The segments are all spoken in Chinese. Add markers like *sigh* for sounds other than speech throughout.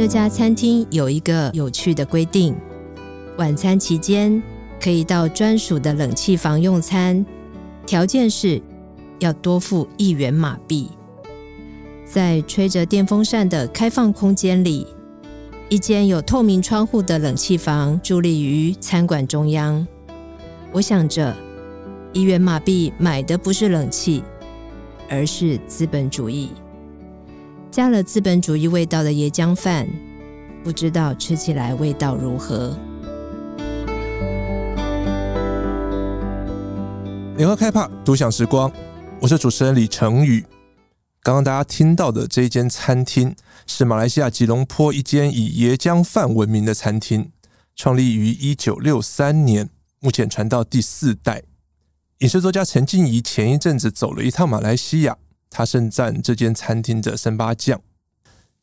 这家餐厅有一个有趣的规定：晚餐期间可以到专属的冷气房用餐，条件是要多付一元马币。在吹着电风扇的开放空间里，一间有透明窗户的冷气房伫立于餐馆中央。我想着，一元马币买的不是冷气，而是资本主义。加了资本主义味道的椰浆饭，不知道吃起来味道如何。联合开帕独享时光，我是主持人李成宇。刚刚大家听到的这一间餐厅是马来西亚吉隆坡一间以椰浆饭闻名的餐厅，创立于一九六三年，目前传到第四代。饮食作家陈静怡前一阵子走了一趟马来西亚。他盛赞这间餐厅的三八酱。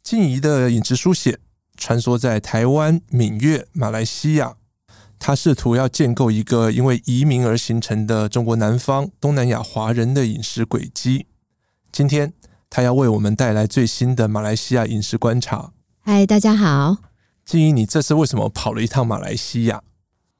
静怡的饮食书写穿梭在台湾、闽粤、马来西亚，他试图要建构一个因为移民而形成的中国南方、东南亚华人的饮食轨迹。今天他要为我们带来最新的马来西亚饮食观察。嗨，大家好，静怡，你这次为什么跑了一趟马来西亚？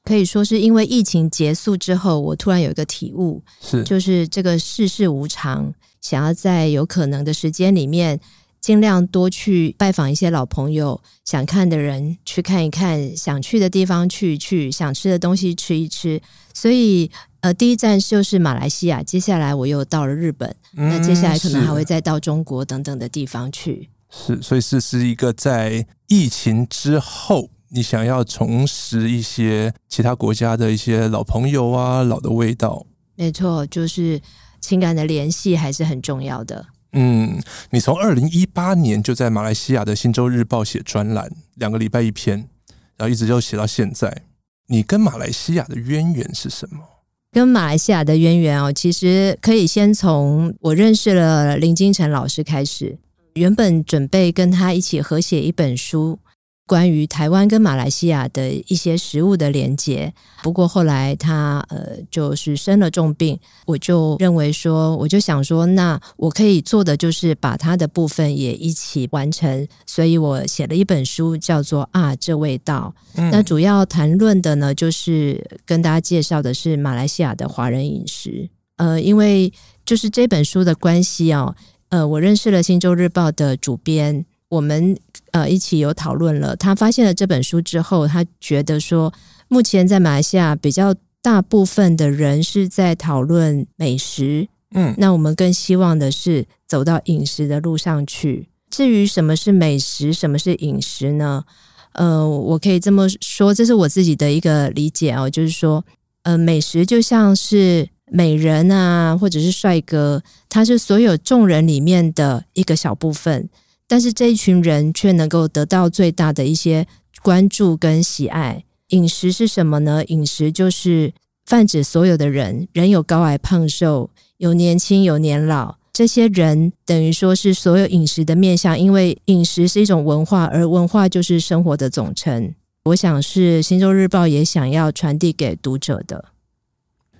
可以说是因为疫情结束之后，我突然有一个体悟，是就是这个世事无常。想要在有可能的时间里面，尽量多去拜访一些老朋友，想看的人去看一看，想去的地方去一去，想吃的东西吃一吃。所以，呃，第一站就是马来西亚，接下来我又到了日本，嗯、那接下来可能还会再到中国等等的地方去。是，所以这是一个在疫情之后，你想要重拾一些其他国家的一些老朋友啊，老的味道。没错，就是。情感的联系还是很重要的。嗯，你从二零一八年就在马来西亚的《新洲日报》写专栏，两个礼拜一篇，然后一直就写到现在。你跟马来西亚的渊源是什么？跟马来西亚的渊源哦，其实可以先从我认识了林金城老师开始。原本准备跟他一起合写一本书。关于台湾跟马来西亚的一些食物的连接，不过后来他呃就是生了重病，我就认为说，我就想说，那我可以做的就是把他的部分也一起完成，所以我写了一本书，叫做《啊这味道》。嗯。那主要谈论的呢，就是跟大家介绍的是马来西亚的华人饮食。呃，因为就是这本书的关系哦，呃，我认识了《星洲日报》的主编。我们呃一起有讨论了，他发现了这本书之后，他觉得说，目前在马来西亚比较大部分的人是在讨论美食，嗯，那我们更希望的是走到饮食的路上去。至于什么是美食，什么是饮食呢？呃，我可以这么说，这是我自己的一个理解哦，就是说，呃，美食就像是美人啊，或者是帅哥，他是所有众人里面的一个小部分。但是这一群人却能够得到最大的一些关注跟喜爱。饮食是什么呢？饮食就是泛指所有的人，人有高矮胖瘦，有年轻有年老，这些人等于说是所有饮食的面向。因为饮食是一种文化，而文化就是生活的总称。我想是《星洲日报》也想要传递给读者的。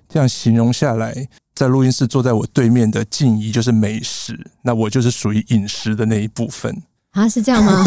这样形容下来。在录音室坐在我对面的静怡就是美食，那我就是属于饮食的那一部分啊，是这样吗？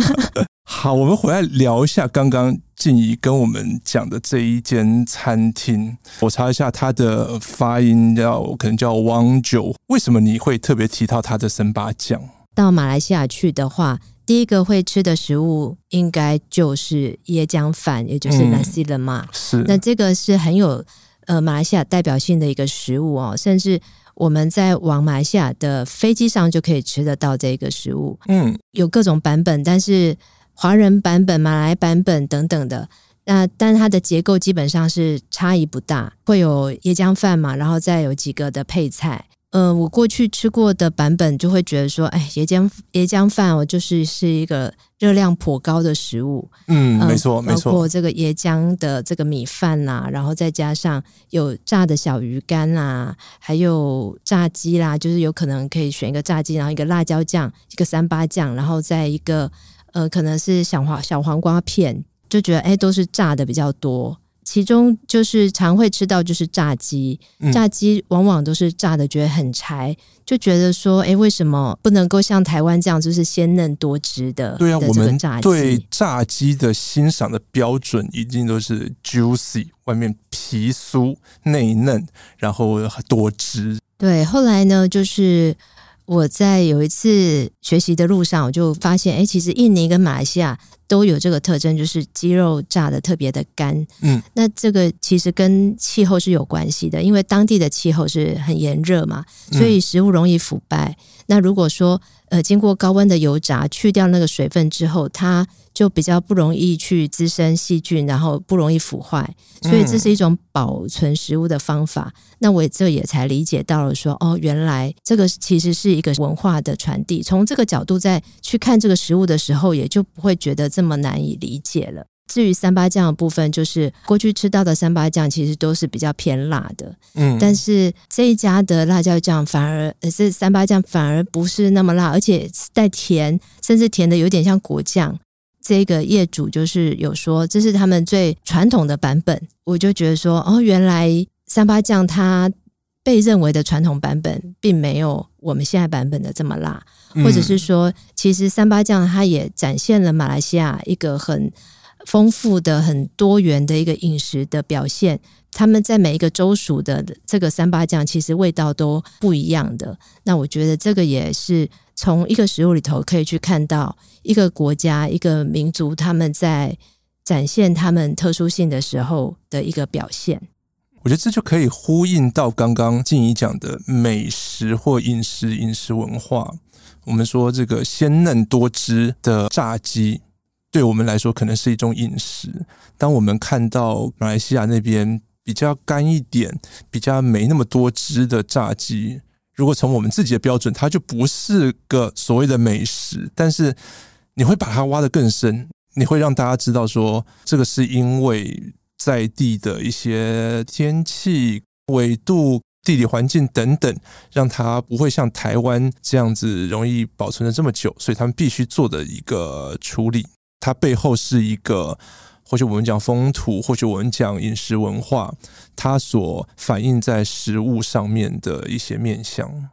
*laughs* 好，我们回来聊一下刚刚静怡跟我们讲的这一间餐厅。我查一下它的发音叫，可能叫王九。为什么你会特别提到它的生巴酱？到马来西亚去的话，第一个会吃的食物应该就是椰浆饭，也就是 nasi lemak。是，那这个是很有。呃，马来西亚代表性的一个食物哦，甚至我们在往马来西亚的飞机上就可以吃得到这个食物。嗯，有各种版本，但是华人版本、马来版本等等的，那但它的结构基本上是差异不大，会有椰浆饭嘛，然后再有几个的配菜。呃，我过去吃过的版本就会觉得说，哎，椰浆椰浆饭，我就是是一个热量颇高的食物。嗯，没错，没错。包括这个椰浆的这个米饭啦、啊，然后再加上有炸的小鱼干啦、啊，还有炸鸡啦，就是有可能可以选一个炸鸡，然后一个辣椒酱，一个三八酱，然后再一个呃，可能是小黄小黄瓜片，就觉得哎，都是炸的比较多。其中就是常会吃到就是炸鸡，嗯、炸鸡往往都是炸的觉得很柴，就觉得说，哎，为什么不能够像台湾这样，就是鲜嫩多汁的？对啊，的我们对炸鸡的欣赏的标准一定都是 juicy，外面皮酥内嫩，然后多汁。对，后来呢，就是。我在有一次学习的路上，我就发现，哎，其实印尼跟马来西亚都有这个特征，就是鸡肉炸的特别的干。嗯，那这个其实跟气候是有关系的，因为当地的气候是很炎热嘛，所以食物容易腐败。嗯、那如果说呃经过高温的油炸，去掉那个水分之后，它就比较不容易去滋生细菌，然后不容易腐坏，所以这是一种保存食物的方法。嗯、那我这也才理解到了说，哦，原来这个其实是一个文化的传递。从这个角度再去看这个食物的时候，也就不会觉得这么难以理解了。至于三八酱的部分，就是过去吃到的三八酱其实都是比较偏辣的，嗯，但是这一家的辣椒酱反而，这三八酱反而不是那么辣，而且带甜，甚至甜的有点像果酱。这个业主就是有说，这是他们最传统的版本，我就觉得说，哦，原来三八酱它被认为的传统版本，并没有我们现在版本的这么辣，或者是说，其实三八酱它也展现了马来西亚一个很丰富的、很多元的一个饮食的表现。他们在每一个州属的这个三八酱，其实味道都不一样的。那我觉得这个也是。从一个食物里头可以去看到一个国家、一个民族他们在展现他们特殊性的时候的一个表现。我觉得这就可以呼应到刚刚静怡讲的美食或饮食、饮食文化。我们说这个鲜嫩多汁的炸鸡，对我们来说可能是一种饮食。当我们看到马来西亚那边比较干一点、比较没那么多汁的炸鸡。如果从我们自己的标准，它就不是个所谓的美食。但是你会把它挖得更深，你会让大家知道说，这个是因为在地的一些天气、纬度、地理环境等等，让它不会像台湾这样子容易保存的这么久，所以他们必须做的一个处理。它背后是一个。或许我们讲风土，或许我们讲饮食文化，它所反映在食物上面的一些面向。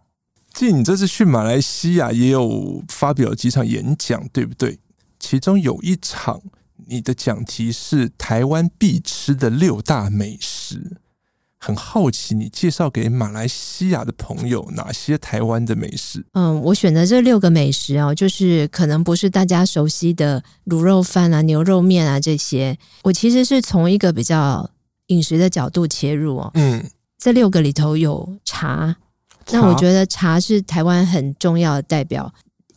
记你这次去马来西亚也有发表几场演讲，对不对？其中有一场，你的讲题是台湾必吃的六大美食。很好奇，你介绍给马来西亚的朋友哪些台湾的美食？嗯，我选的这六个美食哦，就是可能不是大家熟悉的卤肉饭啊、牛肉面啊这些。我其实是从一个比较饮食的角度切入哦。嗯，这六个里头有茶，茶，那我觉得茶是台湾很重要的代表。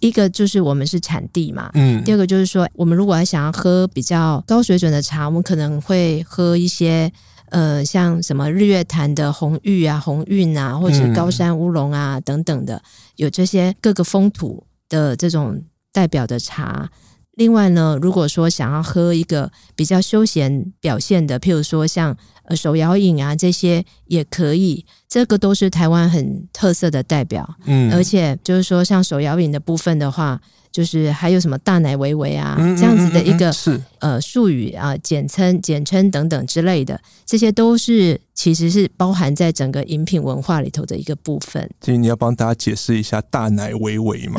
一个就是我们是产地嘛，嗯。第二个就是说，我们如果还想要喝比较高水准的茶，我们可能会喝一些。呃，像什么日月潭的红玉啊、红韵啊，或者高山乌龙啊、嗯、等等的，有这些各个风土的这种代表的茶。另外呢，如果说想要喝一个比较休闲表现的，譬如说像呃手摇饮啊这些也可以，这个都是台湾很特色的代表。嗯，而且就是说像手摇饮的部分的话。就是还有什么大奶维维啊，这样子的一个是呃术语啊，简称简称等等之类的，这些都是其实是包含在整个饮品文化里头的一个部分。所以你要帮大家解释一下大奶维维吗？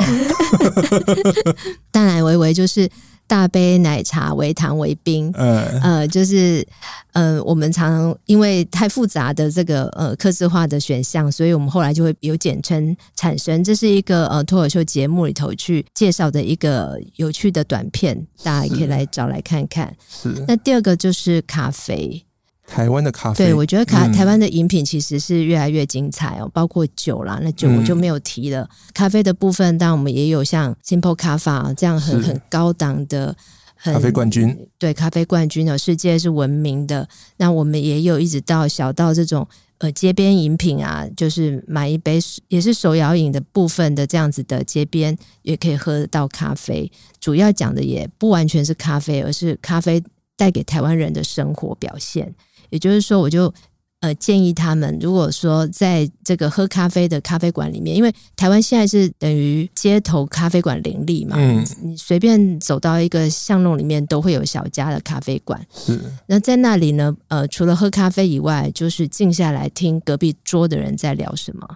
*laughs* 大奶维维就是。大杯奶茶为糖为冰，嗯，呃，就是，呃，我们常常因为太复杂的这个呃刻字化的选项，所以我们后来就会有简称产生。这是一个呃脱口秀节目里头去介绍的一个有趣的短片，大家也可以来找来看看。是。那第二个就是咖啡。台湾的咖啡，对，我觉得咖台湾的饮品其实是越来越精彩哦，包括酒啦，那酒我就没有提了。嗯、咖啡的部分，当然我们也有像 Simple Cafe 这样很很高档的很咖啡冠军，对，咖啡冠军的世界是闻名的。那我们也有一直到小到这种呃街边饮品啊，就是买一杯也是手摇饮的部分的这样子的街边也可以喝到咖啡。主要讲的也不完全是咖啡，而是咖啡带给台湾人的生活表现。也就是说，我就呃，建议他们，如果说在这个喝咖啡的咖啡馆里面，因为台湾现在是等于街头咖啡馆林立嘛，嗯，你随便走到一个巷弄里面，都会有小家的咖啡馆。是，那在那里呢，呃，除了喝咖啡以外，就是静下来听隔壁桌的人在聊什么。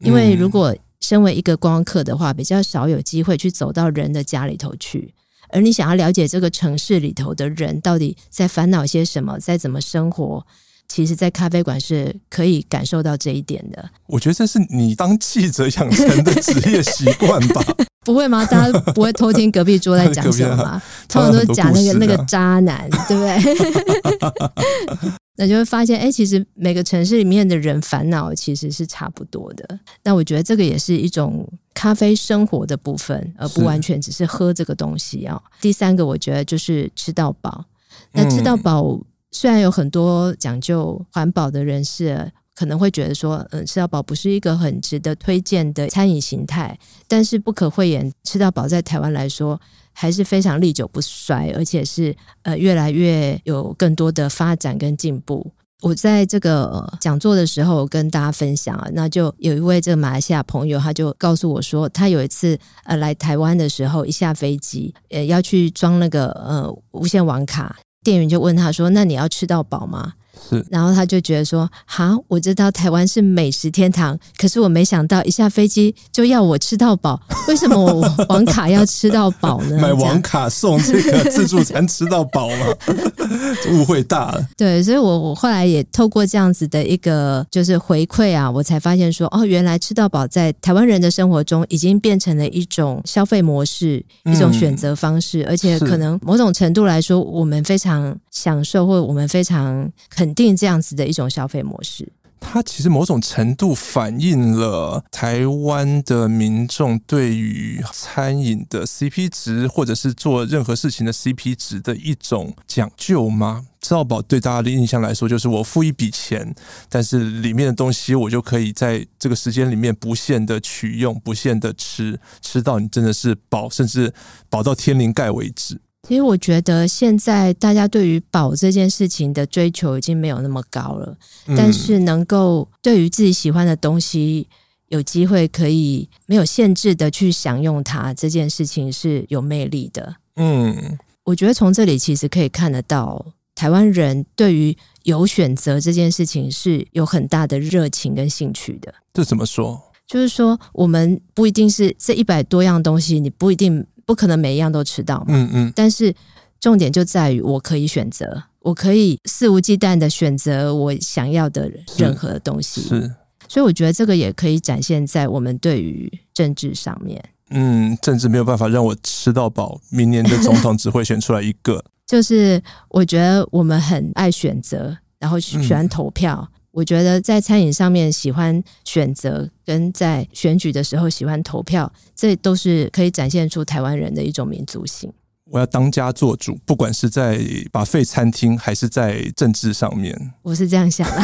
因为如果身为一个观光客的话，比较少有机会去走到人的家里头去，而你想要了解这个城市里头的人到底在烦恼些什么，在怎么生活。其实，在咖啡馆是可以感受到这一点的。我觉得这是你当记者养成的职业习惯吧？*laughs* 不会吗？大家不会偷听隔壁桌在讲什么吗？*laughs* 通常都是讲那个那个渣男，对不对？*laughs* 那就会发现，哎，其实每个城市里面的人烦恼其实是差不多的。那我觉得这个也是一种咖啡生活的部分，而不完全只是喝这个东西啊。第三个，我觉得就是吃到饱。那吃到饱。虽然有很多讲究环保的人士可能会觉得说，嗯，吃到饱不是一个很值得推荐的餐饮形态，但是不可讳言，吃到饱在台湾来说还是非常历久不衰，而且是呃越来越有更多的发展跟进步。我在这个讲座的时候跟大家分享啊，那就有一位这个马来西亚朋友，他就告诉我说，他有一次呃来台湾的时候，一下飞机呃要去装那个呃无线网卡。店员就问他说：“那你要吃到饱吗？”是，然后他就觉得说：“哈，我知道台湾是美食天堂，可是我没想到一下飞机就要我吃到饱，为什么我网卡要吃到饱呢？*laughs* 买网卡送这个自助餐吃到饱吗？*laughs* 误会大了。*laughs* 对，所以我我后来也透过这样子的一个就是回馈啊，我才发现说，哦，原来吃到饱在台湾人的生活中已经变成了一种消费模式，一种选择方式，嗯、而且可能某种程度来说，我们非常享受，或者我们非常肯定这样子的一种消费模式，它其实某种程度反映了台湾的民众对于餐饮的 CP 值，或者是做任何事情的 CP 值的一种讲究吗？吃到饱对大家的印象来说，就是我付一笔钱，但是里面的东西我就可以在这个时间里面不限的取用，不限的吃，吃到你真的是饱，甚至饱到天灵盖为止。其实我觉得现在大家对于宝这件事情的追求已经没有那么高了，嗯、但是能够对于自己喜欢的东西有机会可以没有限制的去享用它，这件事情是有魅力的。嗯，我觉得从这里其实可以看得到，台湾人对于有选择这件事情是有很大的热情跟兴趣的。这怎么说？就是说，我们不一定是这一百多样东西，你不一定。不可能每一样都吃到嘛，嗯嗯，但是重点就在于我可以选择，我可以肆无忌惮的选择我想要的任何东西，是，是，所以我觉得这个也可以展现在我们对于政治上面。嗯，政治没有办法让我吃到饱，明年的总统只会选出来一个。*laughs* 就是我觉得我们很爱选择，然后喜欢投票。嗯我觉得在餐饮上面喜欢选择，跟在选举的时候喜欢投票，这都是可以展现出台湾人的一种民族性。我要当家做主，不管是在 buffet 餐厅还是在政治上面，我是这样想的。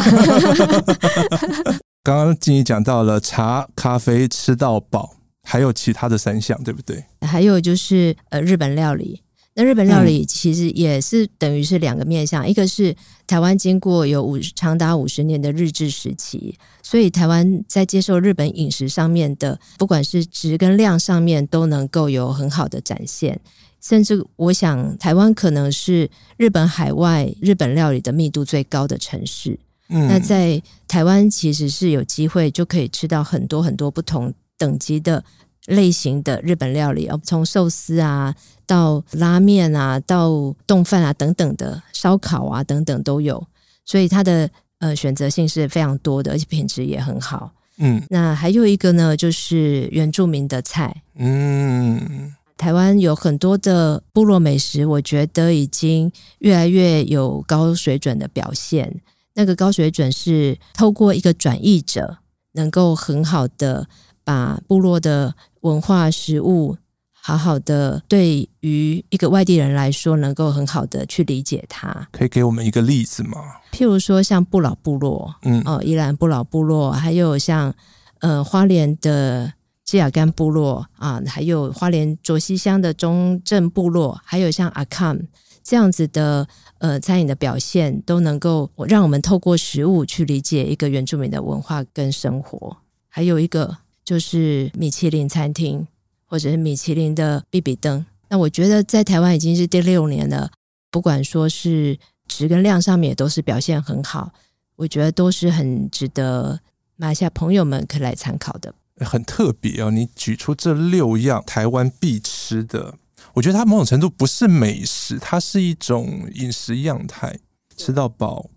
*laughs* 刚刚静怡讲到了茶、咖啡吃到饱，还有其他的三项，对不对？还有就是呃，日本料理。那日本料理其实也是等于是两个面向，嗯、一个是台湾经过有五长达五十年的日治时期，所以台湾在接受日本饮食上面的，不管是质跟量上面都能够有很好的展现，甚至我想台湾可能是日本海外日本料理的密度最高的城市。嗯，那在台湾其实是有机会就可以吃到很多很多不同等级的。类型的日本料理哦，从寿司啊到拉面啊，到冻饭啊等等的烧烤啊等等都有，所以它的呃选择性是非常多的，而且品质也很好。嗯，那还有一个呢，就是原住民的菜。嗯，台湾有很多的部落美食，我觉得已经越来越有高水准的表现。那个高水准是透过一个转译者，能够很好的把部落的文化食物，好好的对于一个外地人来说，能够很好的去理解它。可以给我们一个例子吗？譬如说，像不老部落，嗯，哦，宜兰不老部落，还有像呃花莲的基亚干部落啊，还有花莲卓溪乡的中正部落，还有像阿康这样子的呃餐饮的表现，都能够让我们透过食物去理解一个原住民的文化跟生活。还有一个就是米其林餐厅，或者是米其林的必比登。那我觉得在台湾已经是第六年了，不管说是值跟量上面也都是表现很好，我觉得都是很值得马来西亚朋友们可以来参考的。很特别哦，你举出这六样台湾必吃的，我觉得它某种程度不是美食，它是一种饮食样态，吃到饱，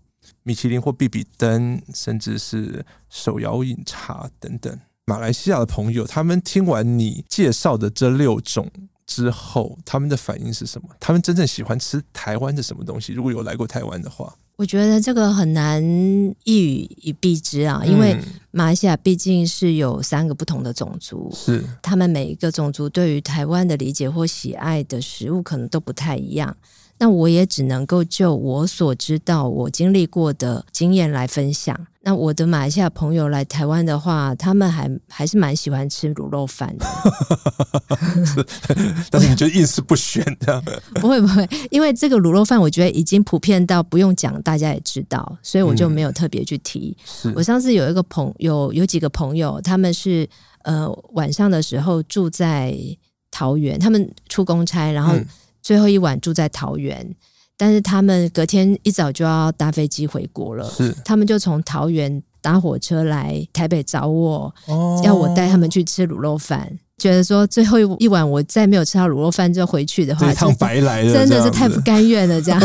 米其林或必比登，甚至是手摇饮茶等等。马来西亚的朋友，他们听完你介绍的这六种之后，他们的反应是什么？他们真正喜欢吃台湾的什么东西？如果有来过台湾的话。我觉得这个很难一语以蔽之啊，因为马来西亚毕竟是有三个不同的种族，是他们每一个种族对于台湾的理解或喜爱的食物可能都不太一样。那我也只能够就我所知道、我经历过的经验来分享。那我的马来西亚朋友来台湾的话，他们还还是蛮喜欢吃卤肉饭的。*laughs* 但是你就硬是不选这样？*laughs* 不会不会，因为这个卤肉饭我觉得已经普遍到不用讲，大家也知道，所以我就没有特别去提。嗯、我上次有一个朋友，有几个朋友，他们是呃晚上的时候住在桃园，他们出公差，然后。嗯最后一晚住在桃园，但是他们隔天一早就要搭飞机回国了。是，他们就从桃园搭火车来台北找我，哦、要我带他们去吃卤肉饭。觉得说最后一晚我再没有吃到卤肉饭就回去的话，这一趟白来了，真的是太不甘愿了。这样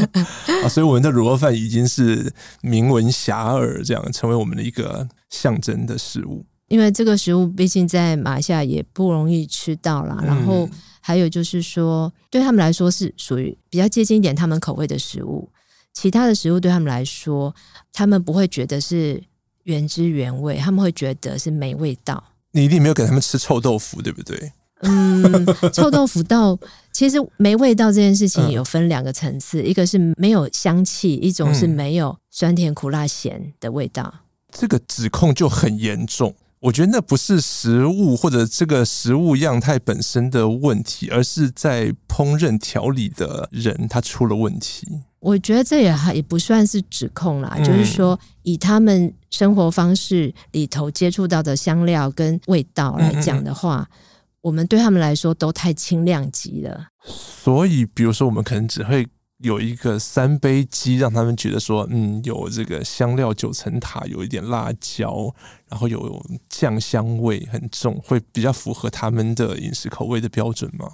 *laughs* 啊，所以我们的卤肉饭已经是名闻遐迩，这样成为我们的一个象征的食物。因为这个食物毕竟在马来西亚也不容易吃到啦，然后。还有就是说，对他们来说是属于比较接近一点他们口味的食物。其他的食物对他们来说，他们不会觉得是原汁原味，他们会觉得是没味道。你一定没有给他们吃臭豆腐，对不对？*laughs* 嗯，臭豆腐到其实没味道这件事情有分两个层次，嗯、一个是没有香气，一种是没有酸甜苦辣咸的味道。嗯、这个指控就很严重。我觉得那不是食物或者这个食物样态本身的问题，而是在烹饪调理的人他出了问题。我觉得这也还也不算是指控啦，嗯、就是说以他们生活方式里头接触到的香料跟味道来讲的话，嗯嗯，我们对他们来说都太轻量级了。所以，比如说，我们可能只会。有一个三杯鸡，让他们觉得说，嗯，有这个香料九层塔，有一点辣椒，然后有酱香味很重，会比较符合他们的饮食口味的标准吗？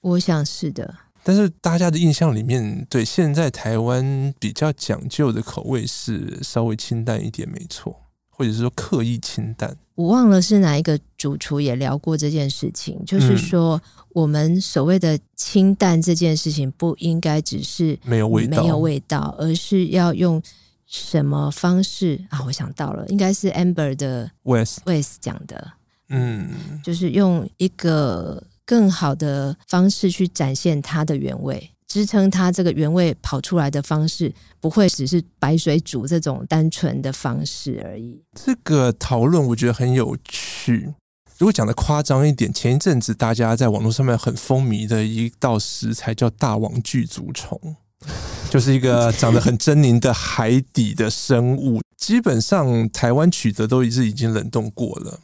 我想是的。但是大家的印象里面，对现在台湾比较讲究的口味是稍微清淡一点，没错。或者是说刻意清淡，我忘了是哪一个主厨也聊过这件事情，就是说我们所谓的清淡这件事情，不应该只是没有味道，没有味道，而是要用什么方式啊？我想到了，应该是 Amber 的 West West 讲的，嗯，就是用一个更好的方式去展现它的原味。支撑它这个原味跑出来的方式，不会只是白水煮这种单纯的方式而已。这个讨论我觉得很有趣。如果讲的夸张一点，前一阵子大家在网络上面很风靡的一道食材叫大王具足虫，就是一个 *laughs* 长得很狰狞的海底的生物。基本上台湾取得都是已经冷冻过了，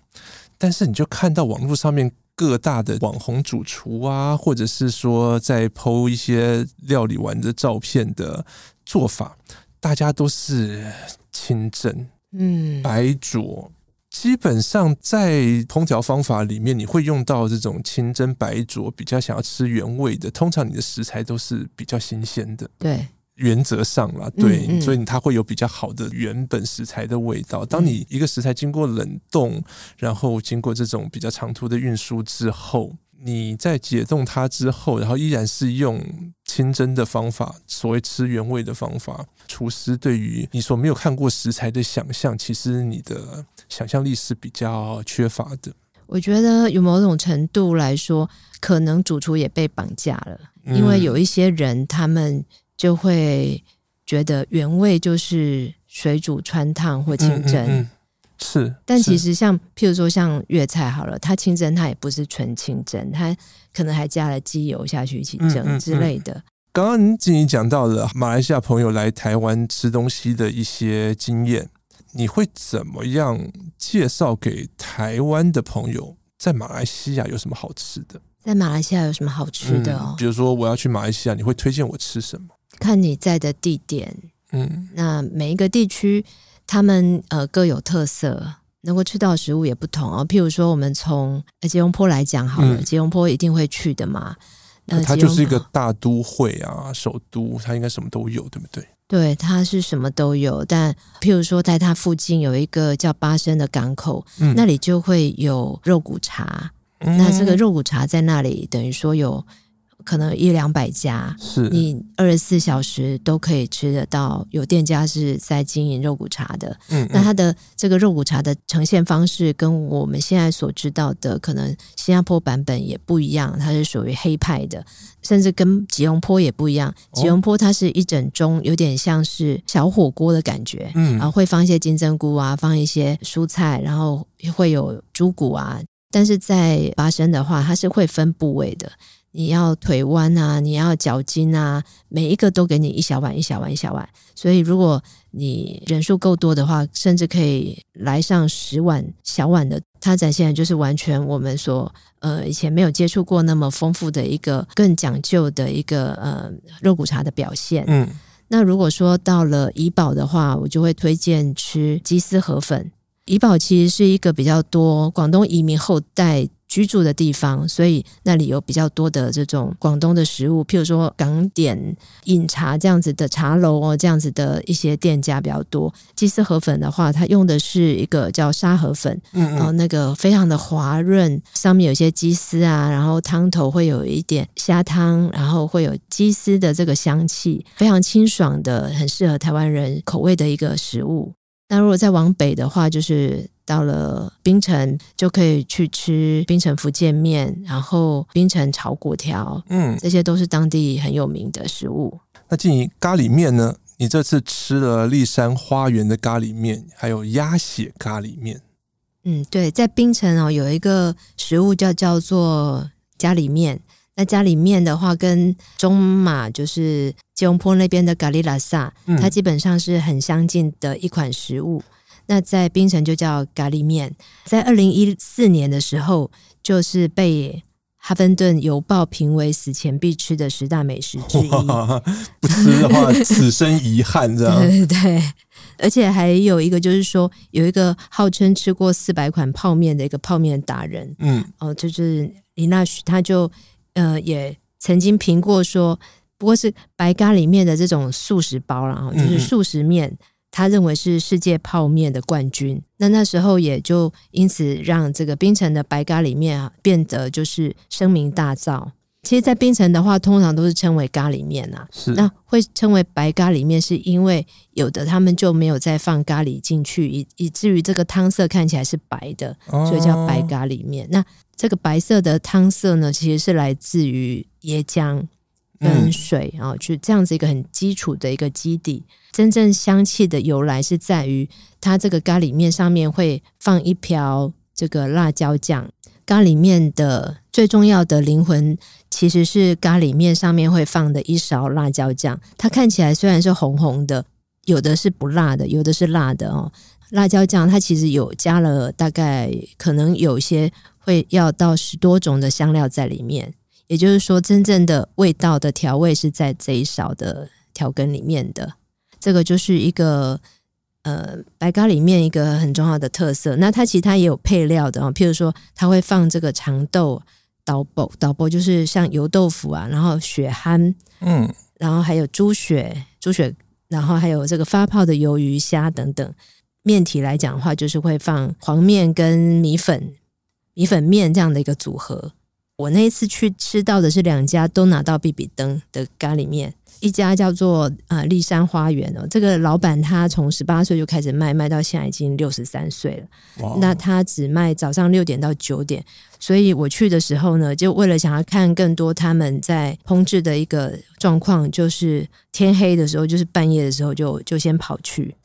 但是你就看到网络上面。各大的网红主厨啊，或者是说在 PO 一些料理完的照片的做法，大家都是清蒸，嗯，白灼。基本上在烹调方法里面，你会用到这种清蒸白灼，比较想要吃原味的，通常你的食材都是比较新鲜的，对。原则上啦，对，嗯嗯，所以它会有比较好的原本食材的味道。当你一个食材经过冷冻，然后经过这种比较长途的运输之后，你在解冻它之后，然后依然是用清蒸的方法，所谓吃原味的方法，厨师对于你所没有看过食材的想象，其实你的想象力是比较缺乏的。我觉得有某种程度来说，可能主厨也被绑架了，因为有一些人他们。就会觉得原味就是水煮、穿烫或清蒸，嗯嗯嗯、是。但其实像譬如说像粤菜好了，它清蒸它也不是纯清蒸，它可能还加了鸡油下去一起蒸之类的。刚刚您静怡讲到了马来西亚朋友来台湾吃东西的一些经验，你会怎么样介绍给台湾的朋友，在马来西亚有什么好吃的？在马来西亚有什么好吃的哦？嗯，比如说我要去马来西亚，你会推荐我吃什么？看你在的地点，嗯，那每一个地区他们呃各有特色，能够吃到的食物也不同哦。譬如说，我们从吉隆坡来讲好了，嗯，吉隆坡一定会去的嘛。那它就是一个大都会啊，首都，它应该什么都有，对不对？对，它是什么都有。但譬如说，在它附近有一个叫巴生的港口，嗯，那里就会有肉骨茶。那这个肉骨茶在那里，等于说有可能一两百家，是你二十四小时都可以吃得到。有店家是在经营肉骨茶的，嗯，那它的这个肉骨茶的呈现方式跟我们现在所知道的可能新加坡版本也不一样，它是属于黑派的，甚至跟吉隆坡也不一样。吉隆坡它是一整盅，有点像是小火锅的感觉，嗯，然后会放一些金针菇啊，放一些蔬菜，然后会有猪骨啊。但是在巴生的话，它是会分部位的，你要腿弯啊，你要脚筋啊，每一个都给你一小碗一小碗一小碗。所以如果你人数够多的话，甚至可以来上十碗小碗的。它展现的就是完全我们所呃以前没有接触过那么丰富的一个更讲究的一个呃肉骨茶的表现。嗯，那如果说到了怡宝的话，我就会推荐吃鸡丝河粉。怡宝其实是一个比较多广东移民后代居住的地方，所以那里有比较多的这种广东的食物，譬如说港点饮茶这样子的茶楼哦，这样子的一些店家比较多。鸡丝河粉的话，它用的是一个叫沙河粉，嗯，嗯，然后那个非常的滑润，上面有些鸡丝啊，然后汤头会有一点虾汤，然后会有鸡丝的这个香气，非常清爽的，很适合台湾人口味的一个食物。那如果再往北的话，就是到了冰城，就可以去吃冰城福建面，然后冰城炒粿条，嗯，这些都是当地很有名的食物。那至于咖喱面呢？你这次吃了丽山花园的咖喱面，还有鸭血咖喱面。嗯，对，在冰城哦，有一个食物叫叫做咖喱面。那咖喱面的话，跟中马就是吉隆坡那边的咖喱拉萨，它基本上是很相近的一款食物。嗯、那在槟城就叫咖喱面，在二零一四年的时候，就是被《哈芬顿邮报》评为死前必吃的十大美食之一。*laughs* 不吃的话，此生遗憾，这样。*laughs* 对对对，而且还有一个就是说，有一个号称吃过四百款泡面的一个泡面达人，嗯，哦，就是李纳许，他就。呃，也曾经评过说，不过是白咖喱面的这种速食包，然后就是速食面，他认为是世界泡面的冠军。那那时候也就因此让这个冰城的白咖喱面啊变得就是声名大噪。其实，在冰城的话，通常都是称为咖喱面啊。是。那会称为白咖喱面，是因为有的他们就没有再放咖喱进去，以以至于这个汤色看起来是白的，所以叫白咖喱面。那这个白色的汤色呢，其实是来自于椰浆跟水啊，就这样子一个很基础的一个基底。真正香气的由来是在于它这个咖喱面上面会放一瓢这个辣椒酱。咖喱面的最重要的灵魂其实是咖喱面上面会放的一勺辣椒酱。它看起来虽然是红红的，有的是不辣的，有的是辣的哦。辣椒酱它其实有加了大概可能有些。会要到十多种的香料在里面，也就是说，真正的味道的调味是在这一勺的调羹里面的。这个就是一个呃白咖里面一个很重要的特色。那它其实它也有配料的哦，譬如说，它会放这个长豆、豆包、豆包就是像油豆腐啊，然后血蚶，嗯，然后还有猪血、猪血，然后还有这个发泡的鱿鱼虾等等。面体来讲的话，就是会放黄面跟米粉。米粉面这样的一个组合，我那一次去吃到的是两家都拿到比比登的咖喱面，一家叫做呃丽山花园哦，这个老板他从十八岁就开始卖，卖到现在已经六十三岁了。哇那他只卖早上六点到九点，所以我去的时候呢，就为了想要看更多他们在烹制的一个状况，就是天黑的时候，就是半夜的时候就就先跑去。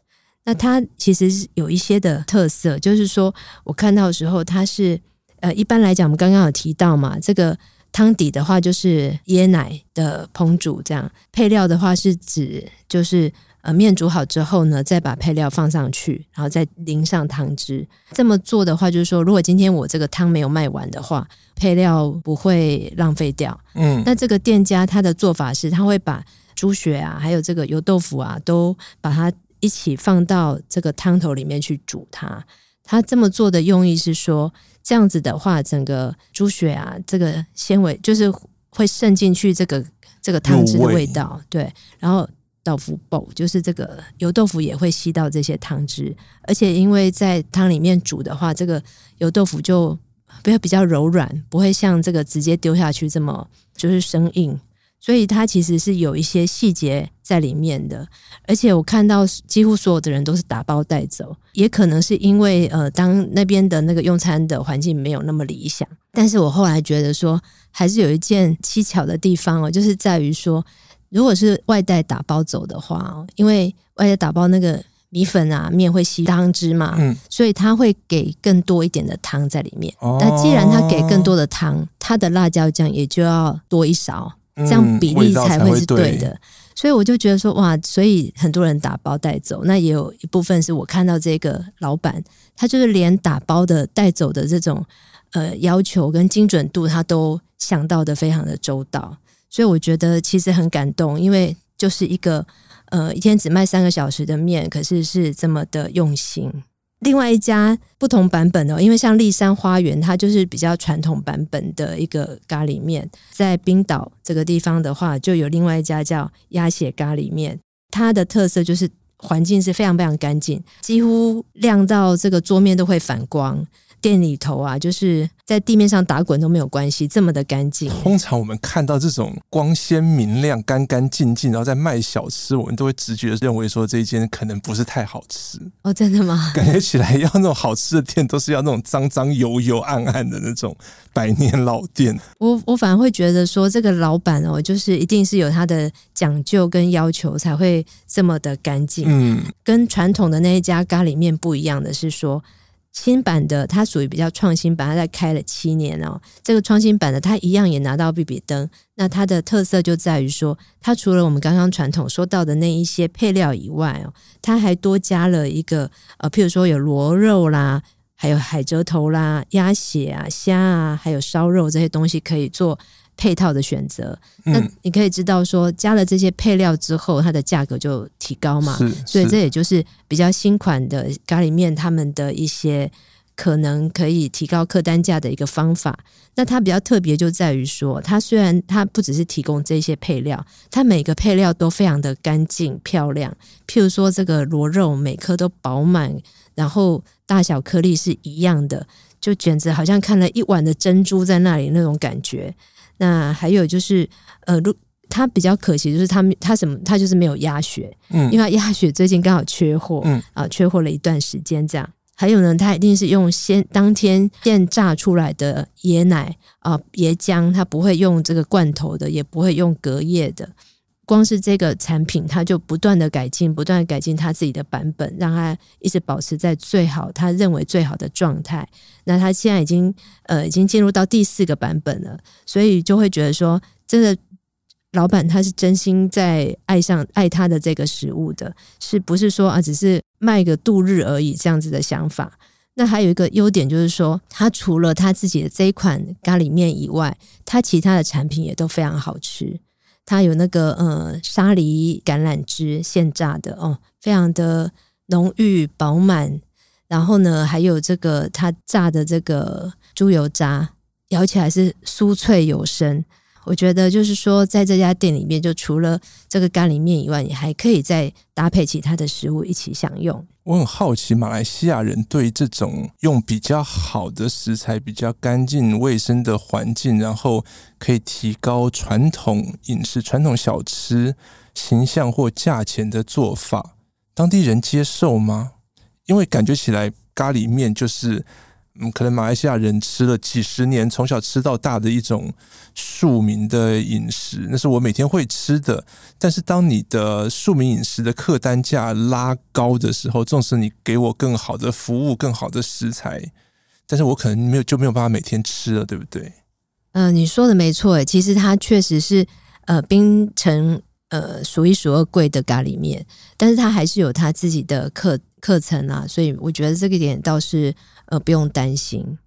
那它其实是有一些的特色，就是说我看到的时候，它是。呃，一般来讲，我们刚刚有提到嘛，这个汤底的话就是椰奶的烹煮，这样配料的话是指就是呃面煮好之后呢，再把配料放上去，然后再淋上汤汁。这么做的话，就是说如果今天我这个汤没有卖完的话，配料不会浪费掉。嗯，那这个店家他的做法是，他会把猪血啊，还有这个油豆腐啊，都把它一起放到这个汤头里面去煮它。他这么做的用意是说，这样子的话，整个猪血啊，这个纤维就是会渗进去这个这个汤汁的味道，味对。然后豆腐煲就是这个油豆腐也会吸到这些汤汁，而且因为在汤里面煮的话，这个油豆腐就比较比较柔软，不会像这个直接丢下去这么就是生硬。所以它其实是有一些细节在里面的，而且我看到几乎所有的人都是打包带走，也可能是因为呃，当那边的那个用餐的环境没有那么理想。但是我后来觉得说，还是有一件蹊跷的地方哦，就是在于说，如果是外带打包走的话哦，因为外带打包那个米粉啊面会吸汤汁嘛，嗯，所以他会给更多一点的汤在里面。那既然他给更多的汤，他的辣椒酱也就要多一勺。这样比例才会是对的，所以我就觉得说哇，所以很多人打包带走，那也有一部分是我看到这个老板，他就是连打包的带走的这种呃要求跟精准度，他都想到的非常的周到，所以我觉得其实很感动，因为就是一个呃一天只卖三个小时的面，可是是这么的用心。另外一家不同版本哦，因为像丽山花园，它就是比较传统版本的一个咖喱面。在冰岛这个地方的话，就有另外一家叫鸭血咖喱面，它的特色就是环境是非常非常干净，几乎亮到这个桌面都会反光。店里头啊，就是在地面上打滚都没有关系，这么的干净。通常我们看到这种光鲜明亮、干干净净，然后在卖小吃，我们都会直觉认为说这一间可能不是太好吃。哦，真的吗？感觉起来要那种好吃的店，都是要那种脏脏油油暗暗的那种百年老店。我我反而会觉得说，这个老板哦，就是一定是有他的讲究跟要求，才会这么的干净。嗯，跟传统的那一家咖喱面不一样的是说。新版的它属于比较创新版，它在开了七年哦。这个创新版的它一样也拿到 B B 灯。那它的特色就在于说，它除了我们刚刚传统说到的那一些配料以外哦，它还多加了一个呃，譬如说有螺肉啦，还有海蜇头啦、鸭血啊、虾啊，还有烧肉这些东西可以做。配套的选择，那你可以知道说，加了这些配料之后，它的价格就提高嘛。所以这也就是比较新款的咖喱面，他们的一些可能可以提高客单价的一个方法。那它比较特别就在于说，它虽然它不只是提供这些配料，它每个配料都非常的干净漂亮。譬如说，这个螺肉每颗都饱满，然后大小颗粒是一样的，就简直好像看了一碗的珍珠在那里那种感觉。那还有就是，呃，如它比较可惜，就是他们他什么，他就是没有鸭血，嗯，因为鸭血最近刚好缺货，嗯啊，缺货了一段时间这样。还有呢，它一定是用鲜当天现榨出来的椰奶啊，椰浆，它不会用这个罐头的，也不会用隔夜的。光是这个产品，他就不断的改进，不断改进他自己的版本，让他一直保持在最好他认为最好的状态。那他现在已经呃已经进入到第四个版本了，所以就会觉得说，这个老板他是真心在爱上爱他的这个食物的，是不是说啊只是卖个度日而已这样子的想法？那还有一个优点就是说，他除了他自己的这一款咖喱面以外，他其他的产品也都非常好吃。它有那个呃沙梨橄榄汁现榨的哦，非常的浓郁饱满。然后呢，还有这个它榨的这个猪油渣，咬起来是酥脆有声。我觉得就是说，在这家店里面，就除了这个咖喱面以外，你还可以再搭配其他的食物一起享用。我很好奇，马来西亚人对这种用比较好的食材、比较干净卫生的环境，然后可以提高传统饮食、传统小吃形象或价钱的做法，当地人接受吗？因为感觉起来咖喱面就是。嗯，可能马来西亚人吃了几十年，从小吃到大的一种庶民的饮食，那是我每天会吃的。但是，当你的庶民饮食的客单价拉高的时候，纵使你给我更好的服务、更好的食材，但是我可能没有就没有办法每天吃了，对不对？嗯、呃，你说的没错，其实它确实是呃槟城呃数一数二贵的咖喱面，但是它还是有它自己的课课程啊，所以我觉得这个点倒是呃不用担心。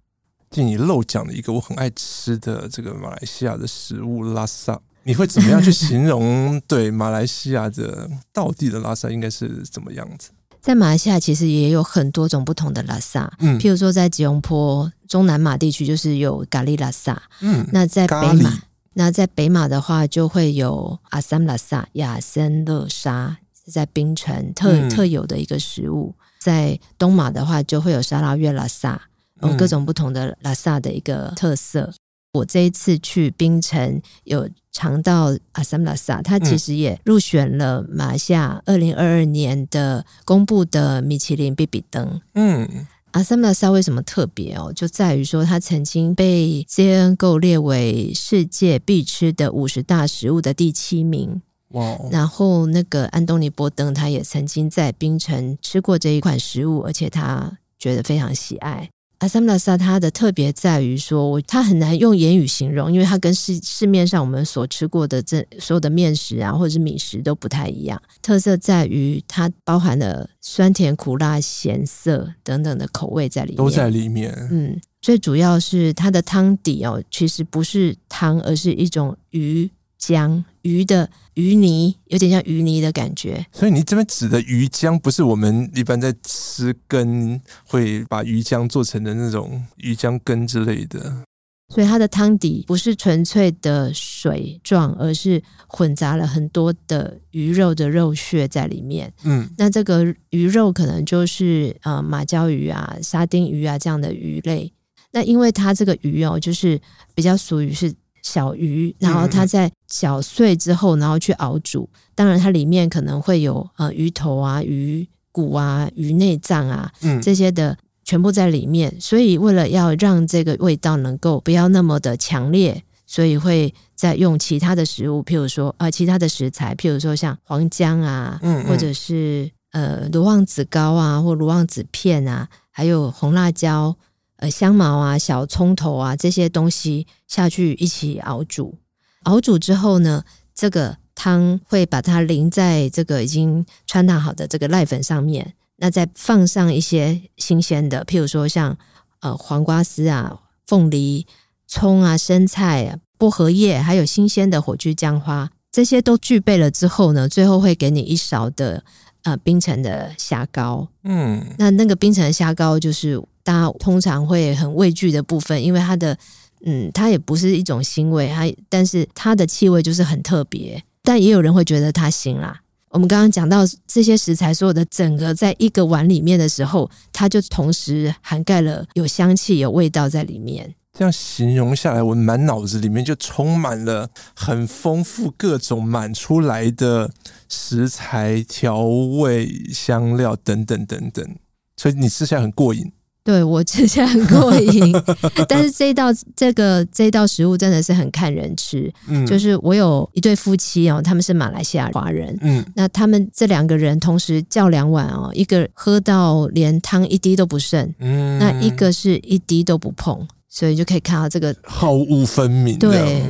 就你漏讲了一个我很爱吃的这个马来西亚的食物拉萨，你会怎么样去形容？对马来西亚的道地的拉萨应该是怎么样子？在马来西亚其实也有很多种不同的拉萨，嗯，譬如说在吉隆坡中南马地区就是有咖喱拉萨，嗯，那在北马，那在北马的话就会有阿三拉萨、亚森乐沙，是在槟城特、嗯、特有的一个食物。在东马的话就会有沙拉越拉萨，有各种不同的拉萨的一个特色。嗯我这一次去槟城，有尝到阿萨姆拉萨，它其实也入选了马来西亚二零二二年的公布的米其林必比登。嗯，阿萨姆拉萨为什么特别哦？就在于说，它曾经被 CNN Go 列为世界必吃的五十大食物的第七名。哇！然后那个安东尼波登他也曾经在槟城吃过这一款食物，而且他觉得非常喜爱。阿萨姆拉萨它的特别在于说，它很难用言语形容，因为它跟市市面上我们所吃过的这所有的面食啊，或者是米食都不太一样。特色在于它包含了酸甜苦辣咸涩等等的口味在里面，都在里面。嗯，最主要是它的汤底哦，其实不是汤，而是一种鱼浆。鱼的鱼泥有点像鱼泥的感觉，所以你这边指的鱼浆不是我们一般在吃羹会把鱼浆做成的那种鱼浆羹之类的。所以它的汤底不是纯粹的水状，而是混杂了很多的鱼肉的肉屑在里面。嗯，那这个鱼肉可能就是呃马鲛鱼啊、沙丁鱼啊这样的鱼类。那因为它这个鱼哦，就是比较属于是。小鱼，然后它在搅碎之后，然后去熬煮。当然，它里面可能会有呃鱼头啊、鱼骨啊、鱼内脏啊，嗯，这些的全部在里面。所以，为了要让这个味道能够不要那么的强烈，所以会再用其他的食物，譬如说呃其他的食材，譬如说像黄姜啊，嗯，或者是呃罗望子膏啊，或罗望子片啊，还有红辣椒。呃，香茅啊，小葱头啊，这些东西下去一起熬煮。熬煮之后呢，这个汤会把它淋在这个已经穿烫好的这个濑粉上面。那再放上一些新鲜的，譬如说像呃黄瓜丝啊、凤梨、葱啊、生菜啊、薄荷叶，还有新鲜的火炬姜花，这些都具备了之后呢，最后会给你一勺的呃冰城的虾膏。嗯，那那个冰城的虾膏就是。大家通常会很畏惧的部分，因为它的，嗯，它也不是一种腥味，它，但是它的气味就是很特别。但也有人会觉得它腥啦。我们刚刚讲到这些食材，所有的整个在一个碗里面的时候，它就同时涵盖了有香气、有味道在里面。这样形容下来，我满脑子里面就充满了很丰富、各种满出来的食材、调味、香料等等等等，所以你吃起来很过瘾。对，我吃起来很过瘾，*laughs* 但是这一道这个这一道食物真的是很看人吃。嗯，就是我有一对夫妻哦，他们是马来西亚华人，嗯，那他们这两个人同时叫两碗哦，一个喝到连汤一滴都不剩，嗯，那一个是一滴都不碰，所以就可以看到这个 *laughs* 好恶分明，对，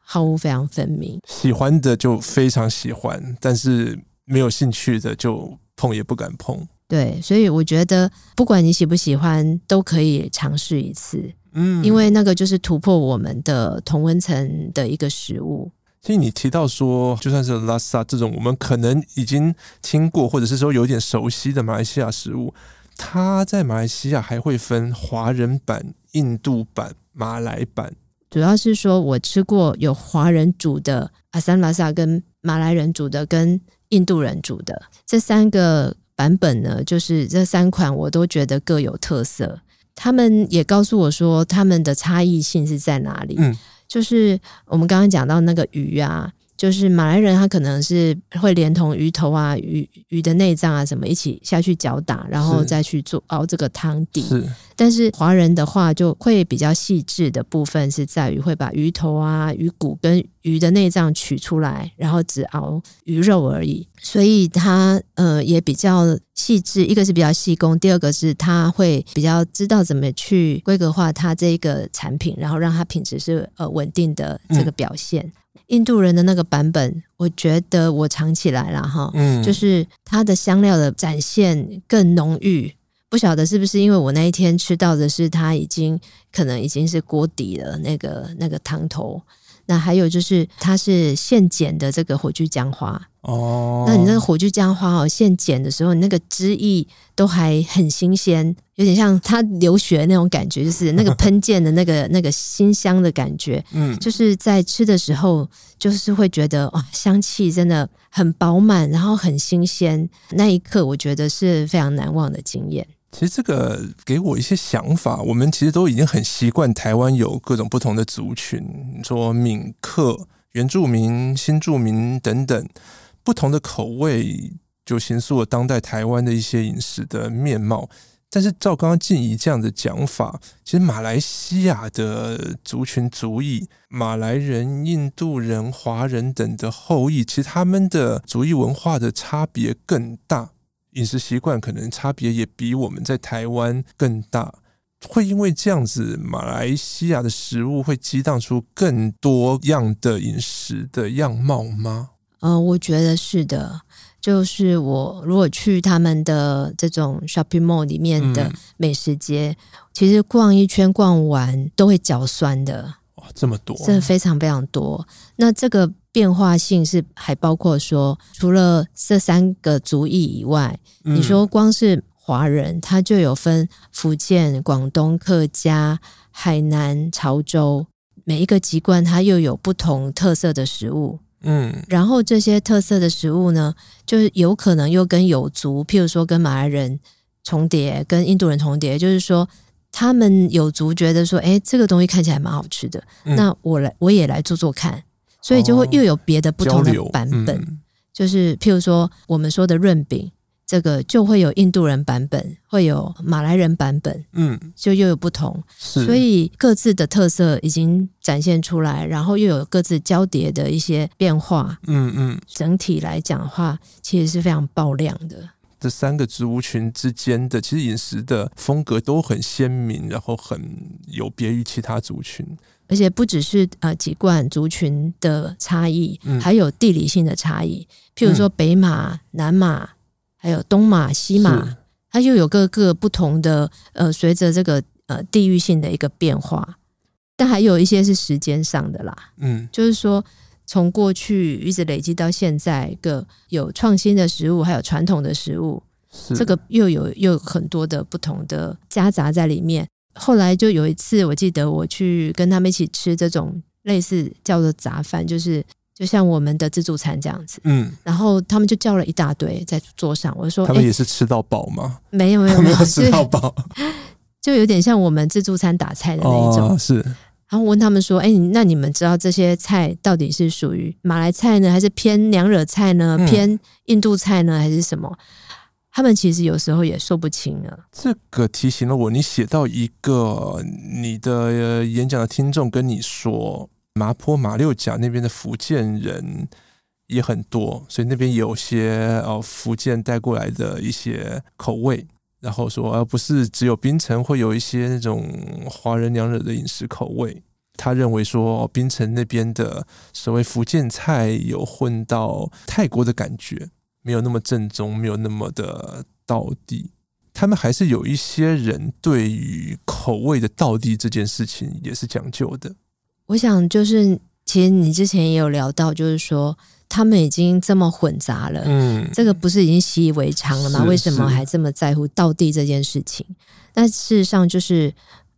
好恶非常分明。喜欢的就非常喜欢，但是没有兴趣的就碰也不敢碰。对，所以我觉得不管你喜不喜欢，都可以尝试一次。嗯，因为那个就是突破我们的同温层的一个食物。其实你提到说，就算是拉萨这种我们可能已经听过，或者是说有点熟悉的马来西亚食物，它在马来西亚还会分华人版、印度版、马来版。主要是说我吃过有华人煮的阿三拉萨，跟马来人煮的，跟印度人煮的这三个。版本呢，就是这三款我都觉得各有特色。他们也告诉我说，他们的差异性是在哪里？嗯，就是我们刚刚讲到那个鱼啊，就是马来人他可能是会连同鱼头啊、鱼鱼的内脏啊什么一起下去搅打，然后再去做熬这个汤底。是，但是华人的话就会比较细致的部分是在于会把鱼头啊、鱼骨跟鱼的内脏取出来，然后只熬鱼肉而已。所以它呃也比较细致，一个是比较细工，第二个是它会比较知道怎么去规格化它这一个产品，然后让它品质是呃稳定的这个表现。嗯印度人的那个版本，我觉得我尝起来了哈，嗯，就是它的香料的展现更浓郁。不晓得是不是因为我那一天吃到的是它已经可能已经是锅底了那个那个汤头。那还有就是它是现剪的这个火炬姜花哦，那你那个火炬姜花哦，现剪的时候，你那个汁液都还很新鲜，有点像它流血的那种感觉，就是那个喷溅的那个那个新香的感觉，嗯，就是在吃的时候，就是会觉得哇，香气真的很饱满，然后很新鲜，那一刻我觉得是非常难忘的经验。其实这个给我一些想法，我们其实都已经很习惯台湾有各种不同的族群，说闽客、原住民、新住民等等不同的口味，就形塑了当代台湾的一些饮食的面貌。但是照刚刚静怡这样的讲法，其实马来西亚的族群族裔，马来人、印度人、华人等的后裔，其实他们的族裔文化的差别更大。饮食习惯可能差别也比我们在台湾更大，会因为这样子，马来西亚的食物会激荡出更多样的饮食的样貌吗？呃，我觉得是的。就是我如果去他们的这种 shopping mall 里面的美食街，嗯、其实逛一圈逛完都会脚酸的。哇，这么多，真的非常非常多。那这个。变化性是还包括说，除了这三个族裔以外，嗯、你说光是华人，他就有分福建、广东、客家、海南、潮州，每一个籍贯它又有不同特色的食物。嗯，然后这些特色的食物呢，就是有可能又跟有族，譬如说跟马来人重叠，跟印度人重叠，就是说他们有族觉得说，哎，这个东西看起来蛮好吃的，嗯、那我来我也来做做看。所以就会又有别的不同的版本，嗯、就是譬如说我们说的润饼，这个就会有印度人版本，会有马来人版本，嗯，就又有不同，所以各自的特色已经展现出来，然后又有各自交叠的一些变化，嗯嗯，整体来讲的话，其实是非常爆亮的。这三个族群之间的其实饮食的风格都很鲜明，然后很有别于其他族群。而且不只是呃籍贯族群的差异，嗯、还有地理性的差异。譬如说北马、嗯、南马，还有东马、西马，它又有各个不同的呃，随着这个呃地域性的一个变化。但还有一些是时间上的啦，嗯，就是说从过去一直累积到现在，个有创新的食物，还有传统的食物，这个又有又有很多的不同的夹杂在里面。后来就有一次，我记得我去跟他们一起吃这种类似叫做杂饭，就是就像我们的自助餐这样子。嗯，然后他们就叫了一大堆在桌上。我说：“他们也是吃到饱吗？” *laughs* 没有没有没有吃到饱，*laughs* 就有点像我们自助餐打菜的那一种。哦，是。然后问他们说：“哎，那你们知道这些菜到底是属于马来菜呢，还是偏娘惹菜呢？偏印度菜呢，还是什么？”他们其实有时候也说不清了。这个提醒了我，你写到一个你的演讲的听众跟你说，麻坡马六甲那边的福建人也很多，所以那边有些哦福建带过来的一些口味，然后说而不是只有槟城会有一些那种华人娘惹的饮食口味。他认为说，槟城那边的所谓福建菜有混到泰国的感觉。没有那么正宗，没有那么的道地。他们还是有一些人对于口味的道地这件事情也是讲究的。我想，就是其实你之前也有聊到，就是说他们已经这么混杂了，嗯，这个不是已经习以为常了吗？为什么还这么在乎道地这件事情？但事实上，就是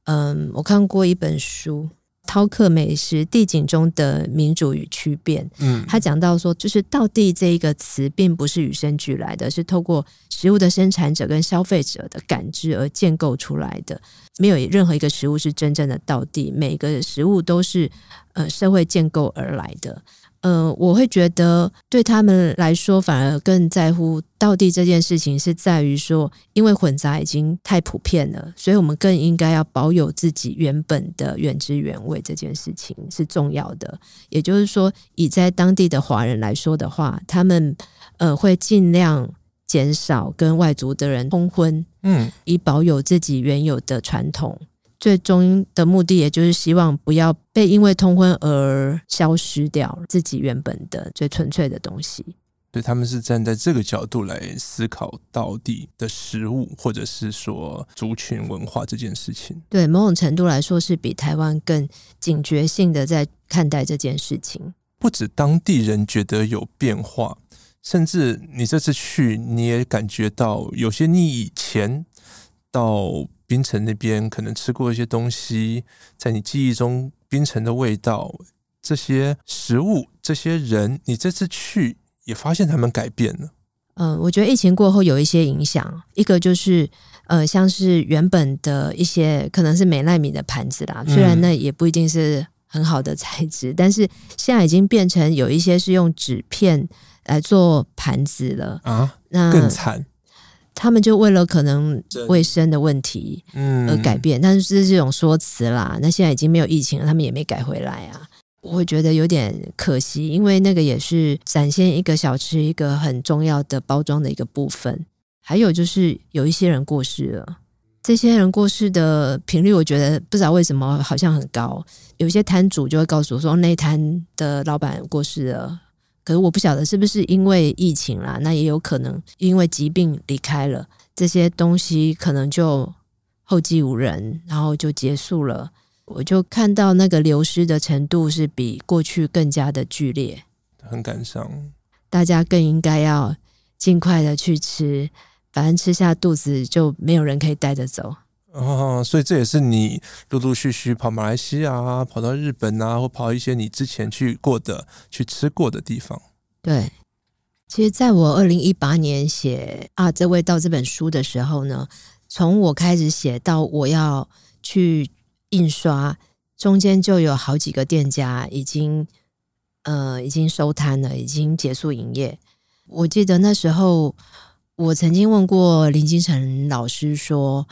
嗯，我看过一本书。饕客美食地景中的民主与区变，嗯，他讲到说，就是“道地”这一个词，并不是与生俱来的，是透过食物的生产者跟消费者的感知而建构出来的。没有任何一个食物是真正的道地，每个食物都是呃社会建构而来的。呃，我会觉得对他们来说，反而更在乎到底这件事情，是在于说，因为混杂已经太普遍了，所以我们更应该要保有自己原本的原汁原味，这件事情是重要的。也就是说，以在当地的华人来说的话，他们呃会尽量减少跟外族的人通婚，嗯，以保有自己原有的传统。最终的目的，也就是希望不要被因为通婚而消失掉自己原本的最纯粹的东西。对，他们是站在这个角度来思考到底的食物，或者是说族群文化这件事情。对，某种程度来说，是比台湾更警觉性的在看待这件事情。不止当地人觉得有变化，甚至你这次去，你也感觉到有些你以前到。槟城那边可能吃过一些东西，在你记忆中，槟城的味道、这些食物、这些人，你这次去也发现他们改变了。嗯、呃，我觉得疫情过后有一些影响，一个就是呃，像是原本的一些可能是美奈米的盘子啦，虽然那也不一定是很好的材质，嗯、但是现在已经变成有一些是用纸片来做盘子了啊，那更惨。他们就为了可能卫生的问题，嗯，而改变，但是这是这种说辞啦。那现在已经没有疫情了，他们也没改回来啊。我会觉得有点可惜，因为那个也是展现一个小吃一个很重要的包装的一个部分。还有就是有一些人过世了，这些人过世的频率，我觉得不知道为什么好像很高。有些摊主就会告诉我说，那摊的老板过世了。可是我不晓得是不是因为疫情啦，那也有可能因为疾病离开了，这些东西可能就后继无人，然后就结束了。我就看到那个流失的程度是比过去更加的剧烈，很感伤。大家更应该要尽快的去吃，反正吃下肚子就没有人可以带着走。哦，所以这也是你陆陆续续跑马来西亚啊，跑到日本啊，或跑一些你之前去过的、去吃过的地方。对，其实在我二零一八年写啊这味道这本书的时候呢，从我开始写到我要去印刷，中间就有好几个店家已经呃已经收摊了，已经结束营业。我记得那时候我曾经问过林金城老师说。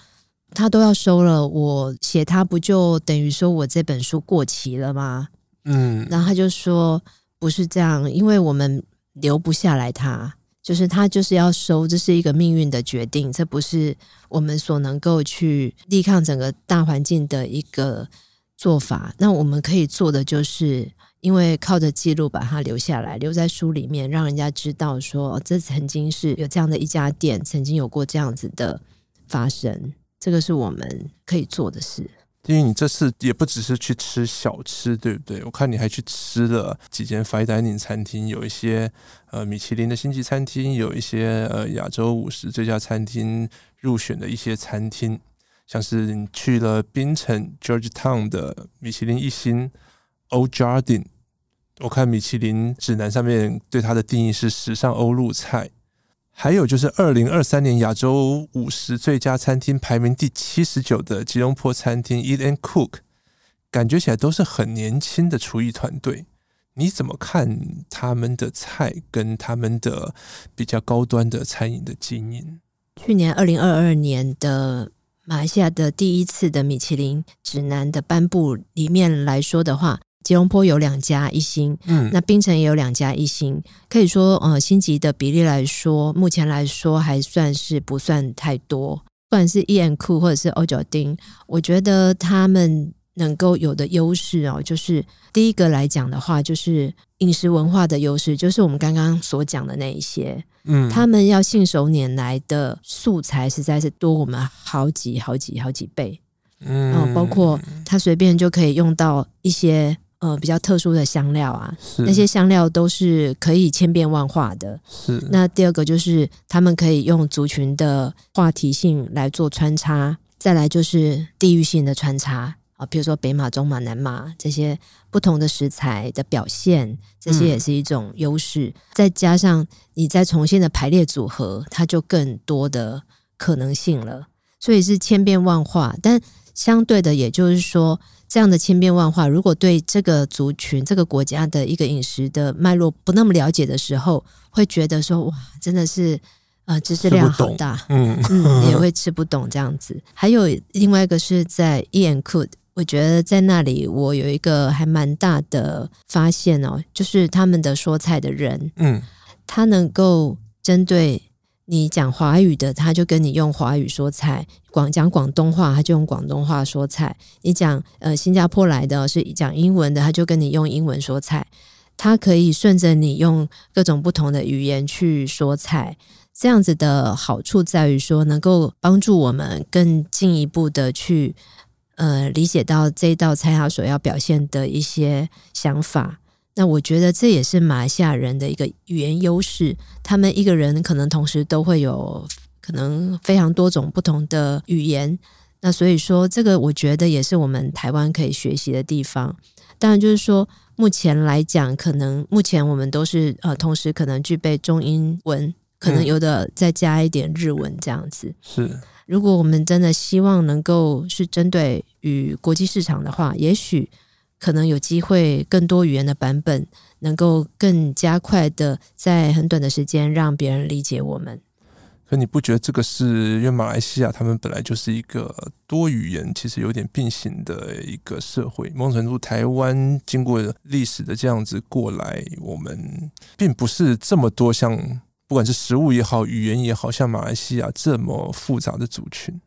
他都要收了，我写他不就等于说我这本书过期了吗？嗯，然后他就说不是这样，因为我们留不下来他，就是他就是要收，这是一个命运的决定，这不是我们所能够去抵抗整个大环境的一个做法。那我们可以做的就是，因为靠着记录把它留下来，留在书里面，让人家知道说这曾经是有这样的一家店，曾经有过这样子的发生。这个是我们可以做的事。因为你这次也不只是去吃小吃，对不对？我看你还去吃了几间 fine dining 餐厅，有一些呃米其林的星级餐厅，有一些呃亚洲五十最佳餐厅入选的一些餐厅，像是你去了槟城 George Town 的米其林一星 Old Jardin，我看米其林指南上面对它的定义是时尚欧陆菜。还有就是二零二三年亚洲五十最佳餐厅排名第七十九的吉隆坡餐厅 Eat and Cook，感觉起来都是很年轻的厨艺团队。你怎么看他们的菜跟他们的比较高端的餐饮的经营？去年二零二二年的马来西亚的第一次的米其林指南的颁布里面来说的话。吉隆坡有两家一星，嗯，那槟城也有两家一星，可以说，呃，星级的比例来说，目前来说还算是不算太多。不管是 Eat and Cook 或者是 Old Jardin，我觉得他们能够有的优势哦，就是第一个来讲的话，就是饮食文化的优势，就是我们刚刚所讲的那一些，嗯，他们要信手拈来的素材实在是多我们好几好几好几倍，嗯，包括他随便就可以用到一些。呃，比较特殊的香料啊，那些香料都是可以千变万化的。是那第二个就是他们可以用族群的话题性来做穿插，再来就是地域性的穿插啊，比如说北马、中马、南马这些不同的食材的表现，这些也是一种优势。嗯、再加上你再重新的排列组合，它就更多的可能性了。所以是千变万化，但相对的，也就是说。这样的千变万化，如果对这个族群、这个国家的一个饮食的脉络不那么了解的时候，会觉得说哇，真的是呃知识量好大，嗯嗯，也会吃不懂这样子。还有另外一个是在 Eat and Cook，我觉得在那里我有一个还蛮大的发现哦，就是他们的说菜的人，嗯，他能够针对。你讲华语的，他就跟你用华语说菜；广讲广东话，他就用广东话说菜。你讲呃新加坡来的，是讲英文的，他就跟你用英文说菜。他可以顺着你用各种不同的语言去说菜，这样子的好处在于说，能够帮助我们更进一步的去呃理解到这道菜它所要表现的一些想法。那我觉得这也是马来西亚人的一个语言优势，他们一个人可能同时都会有可能非常多种不同的语言。那所以说，这个我觉得也是我们台湾可以学习的地方。当然，就是说目前来讲，可能目前我们都是呃，同时可能具备中英文，可能有的再加一点日文这样子。是，如果我们真的希望能够是针对于国际市场的话，也许。可能有机会，更多语言的版本能够更加快的在很短的时间让别人理解我们。可你不觉得这个是因为马来西亚他们本来就是一个多语言其实有点并行的一个社会？某种程度，台湾经过历史的这样子过来，我们并不是这么多像不管是食物也好，语言也好，像马来西亚这么复杂的族群。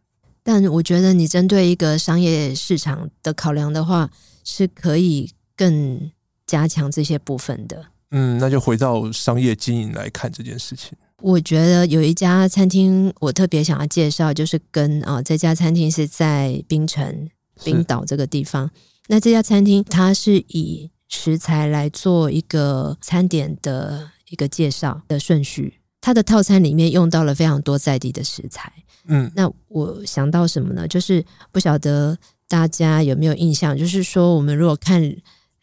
但我觉得你针对一个商业市场的考量的话，是可以更加强这些部分的。嗯，那就回到商业经营来看这件事情。我觉得有一家餐厅，我特别想要介绍，就是跟啊、哦、这家餐厅是在冰城、冰岛这个地方。那这家餐厅它是以食材来做一个餐点的一个介绍的顺序，它的套餐里面用到了非常多在地的食材。嗯，那我想到什么呢？就是不晓得。大家有没有印象？就是说，我们如果看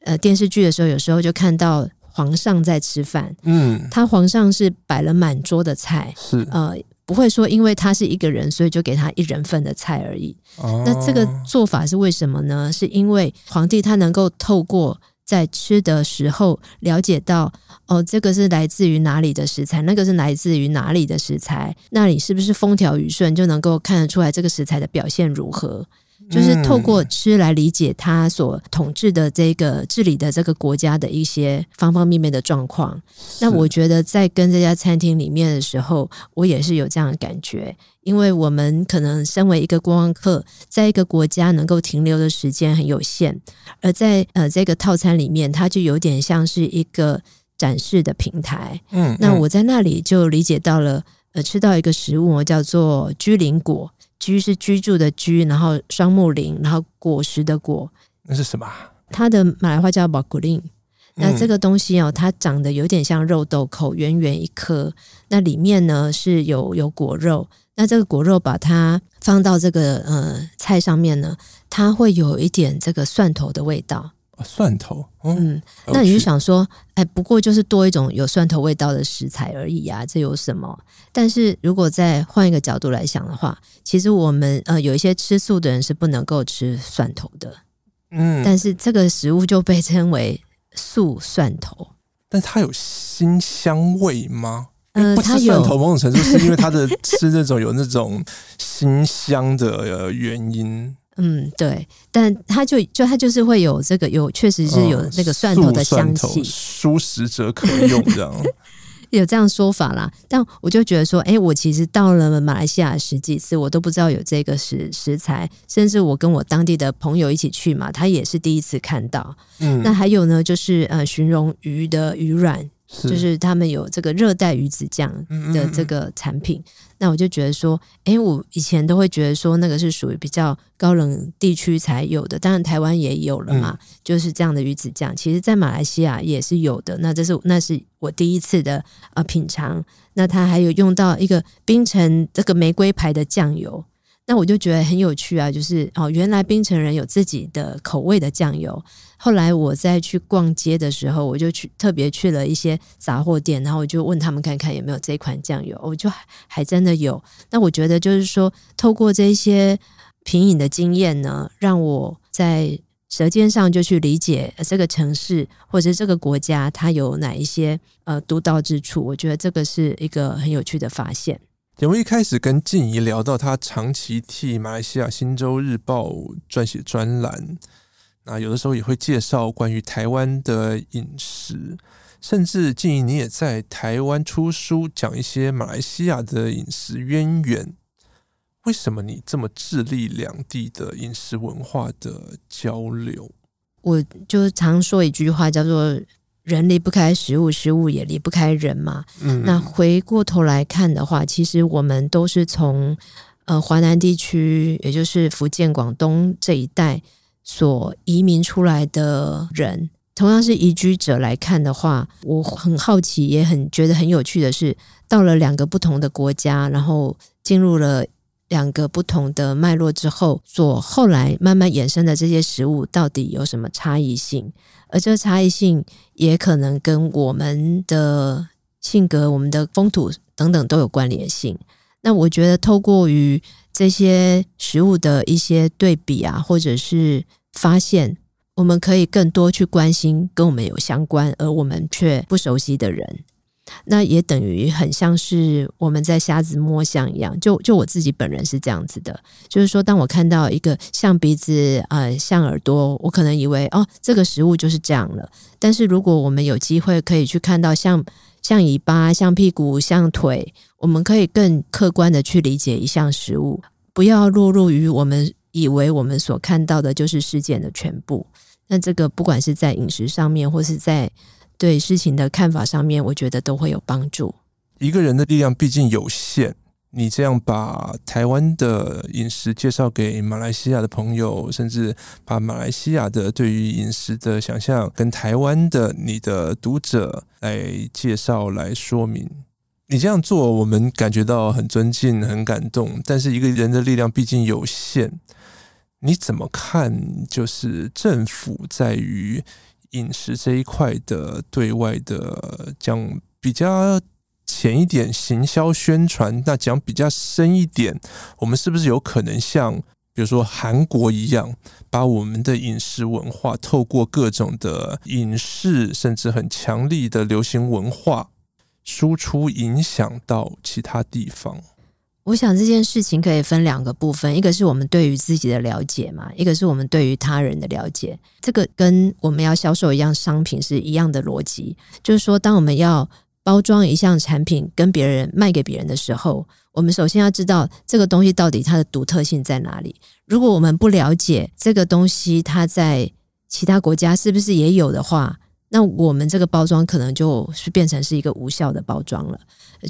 呃电视剧的时候，有时候就看到皇上在吃饭，嗯，他皇上是摆了满桌的菜，是呃，不会说因为他是一个人，所以就给他一人份的菜而已。哦，那这个做法是为什么呢？是因为皇帝他能够透过在吃的时候了解到，哦，这个是来自于哪里的食材，那个是来自于哪里的食材，那你是不是风调雨顺，就能够看得出来这个食材的表现如何。就是透过吃来理解他所统治的这个治理的这个国家的一些方方面面的状况。那我觉得在跟这家餐厅里面的时候，我也是有这样的感觉，因为我们可能身为一个观光客，在一个国家能够停留的时间很有限，而在呃这个套餐里面，它就有点像是一个展示的平台。嗯，那我在那里就理解到了，呃，吃到一个食物叫做居林果。居是居住的居，然后双木林，然后果实的果，那是什么？它的马来话叫宝古林。那这个东西哦，它长得有点像肉豆蔻，圆圆一颗。那里面呢是有有果肉。那这个果肉把它放到这个呃菜上面呢，它会有一点这个蒜头的味道。蒜头，嗯，嗯，那你就想说，哎，不过就是多一种有蒜头味道的食材而已啊，这有什么？但是如果再换一个角度来想的话，其实我们呃有一些吃素的人是不能够吃蒜头的，嗯，但是这个食物就被称为素蒜头，但它有辛香味吗？嗯，不吃蒜头某种程度是因为它的 *laughs* 吃那种有那种辛香的原因。嗯，对，但它就就它就是会有这个有，确实是有那个蒜头的香气，素食者可用这样，*laughs* 有这样说法啦。但我就觉得说，哎，我其实到了马来西亚十几次，我都不知道有这个食食材，甚至我跟我当地的朋友一起去嘛，他也是第一次看到。嗯，那还有呢，就是呃，形容鱼的鱼卵。就是他们有这个热带鱼子酱的这个产品，那我就觉得说，哎，我以前都会觉得说那个是属于比较高冷地区才有的，当然台湾也有了嘛，就是这样的鱼子酱，其实在马来西亚也是有的。那这是那是我第一次的呃品尝，那它还有用到一个槟城这个玫瑰牌的酱油。那我就觉得很有趣啊，就是哦，原来槟城人有自己的口味的酱油。后来我再去逛街的时候，我就去特别去了一些杂货店，然后我就问他们看看有没有这款酱油，我就还真的有。那我觉得就是说，透过这些品饮的经验呢，让我在舌尖上就去理解这个城市或者这个国家它有哪一些呃独到之处。我觉得这个是一个很有趣的发现。节目一开始跟静怡聊到，他长期替马来西亚《新洲日报》撰写专栏，那有的时候也会介绍关于台湾的饮食，甚至静怡你也在台湾出书，讲一些马来西亚的饮食渊源。为什么你这么致力两地的饮食文化的交流？我就常说一句话，叫做。人离不开食物，食物也离不开人嘛。嗯，那回过头来看的话，其实我们都是从呃华南地区，也就是福建、广东这一带所移民出来的人。同样是移居者来看的话，我很好奇，也很觉得很有趣的是，到了两个不同的国家，然后进入了两个不同的脉络之后，所后来慢慢衍生的这些食物，到底有什么差异性？而这个差异性也可能跟我们的性格、我们的风土等等都有关联性。那我觉得，透过于这些食物的一些对比啊，或者是发现，我们可以更多去关心跟我们有相关而我们却不熟悉的人。那也等于很像是我们在瞎子摸象一样，就就我自己本人是这样子的，就是说，当我看到一个象鼻子、呃，象耳朵，我可能以为哦，这个食物就是这样了。但是如果我们有机会可以去看到像像尾巴、像屁股、像腿，我们可以更客观的去理解一项食物，不要落入于我们以为我们所看到的就是事件的全部。那这个不管是在饮食上面，或是在对事情的看法上面，我觉得都会有帮助。一个人的力量毕竟有限，你这样把台湾的饮食介绍给马来西亚的朋友，甚至把马来西亚的对于饮食的想象跟台湾的你的读者来介绍、来说明，你这样做，我们感觉到很尊敬、很感动。但是一个人的力量毕竟有限，你怎么看？就是政府在于。饮食这一块的对外的讲比较浅一点，行销宣传；那讲比较深一点，我们是不是有可能像比如说韩国一样，把我们的饮食文化透过各种的影视，甚至很强力的流行文化输出，影响到其他地方？我想这件事情可以分两个部分，一个是我们对于自己的了解嘛，一个是我们对于他人的了解。这个跟我们要销售一样商品是一样的逻辑，就是说，当我们要包装一项产品跟别人卖给别人的时候，我们首先要知道这个东西到底它的独特性在哪里。如果我们不了解这个东西它在其他国家是不是也有的话，那我们这个包装可能就是变成是一个无效的包装了。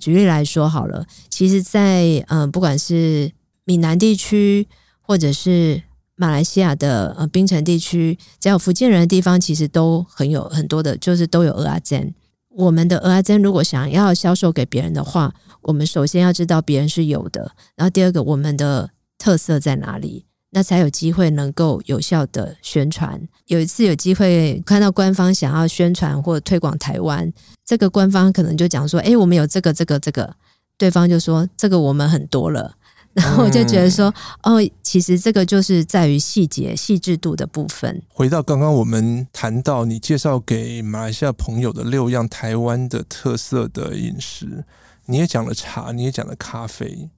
举例来说好了，其实在，嗯，不管是闽南地区，或者是马来西亚的呃槟城地区，只要有福建人的地方，其实都很有很多的，就是都有蚵仔煎。我们的蚵仔煎如果想要销售给别人的话，我们首先要知道别人是有的，然后第二个，我们的特色在哪里？那才有机会能够有效的宣传。有一次有机会看到官方想要宣传或推广台湾，这个官方可能就讲说：“哎，我们有这个、这个、这个。”对方就说：“这个我们很多了。”然后我就觉得说：“哦，其实这个就是在于细节、细致度的部分。”回到刚刚我们谈到你介绍给马来西亚朋友的六样台湾的特色的饮食，你也讲了茶，你也讲了咖啡，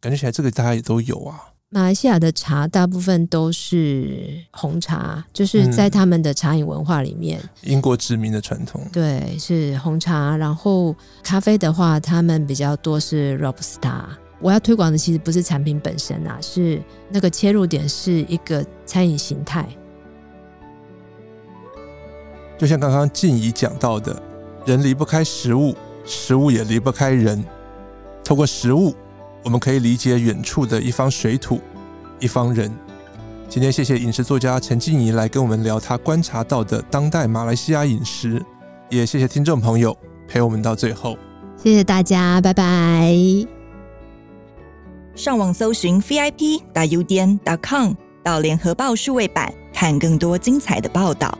感觉起来这个大家也都有啊。马来西亚的茶大部分都是红茶，就是在他们的茶饮文化里面，嗯、英国殖民的传统。对，是红茶。然后咖啡的话，他们比较多是 Robusta。我要推广的其实不是产品本身啊，是那个切入点是一个餐饮形态。就像刚刚静怡讲到的，人离不开食物，食物也离不开人。透过食物。我们可以理解远处的一方水土，一方人。今天谢谢饮食作家陈静怡来跟我们聊她观察到的当代马来西亚饮食，也谢谢听众朋友陪我们到最后。谢谢大家，拜拜。上网搜寻 vip 打 udn 点 com 到联合报数位版看更多精彩的报道。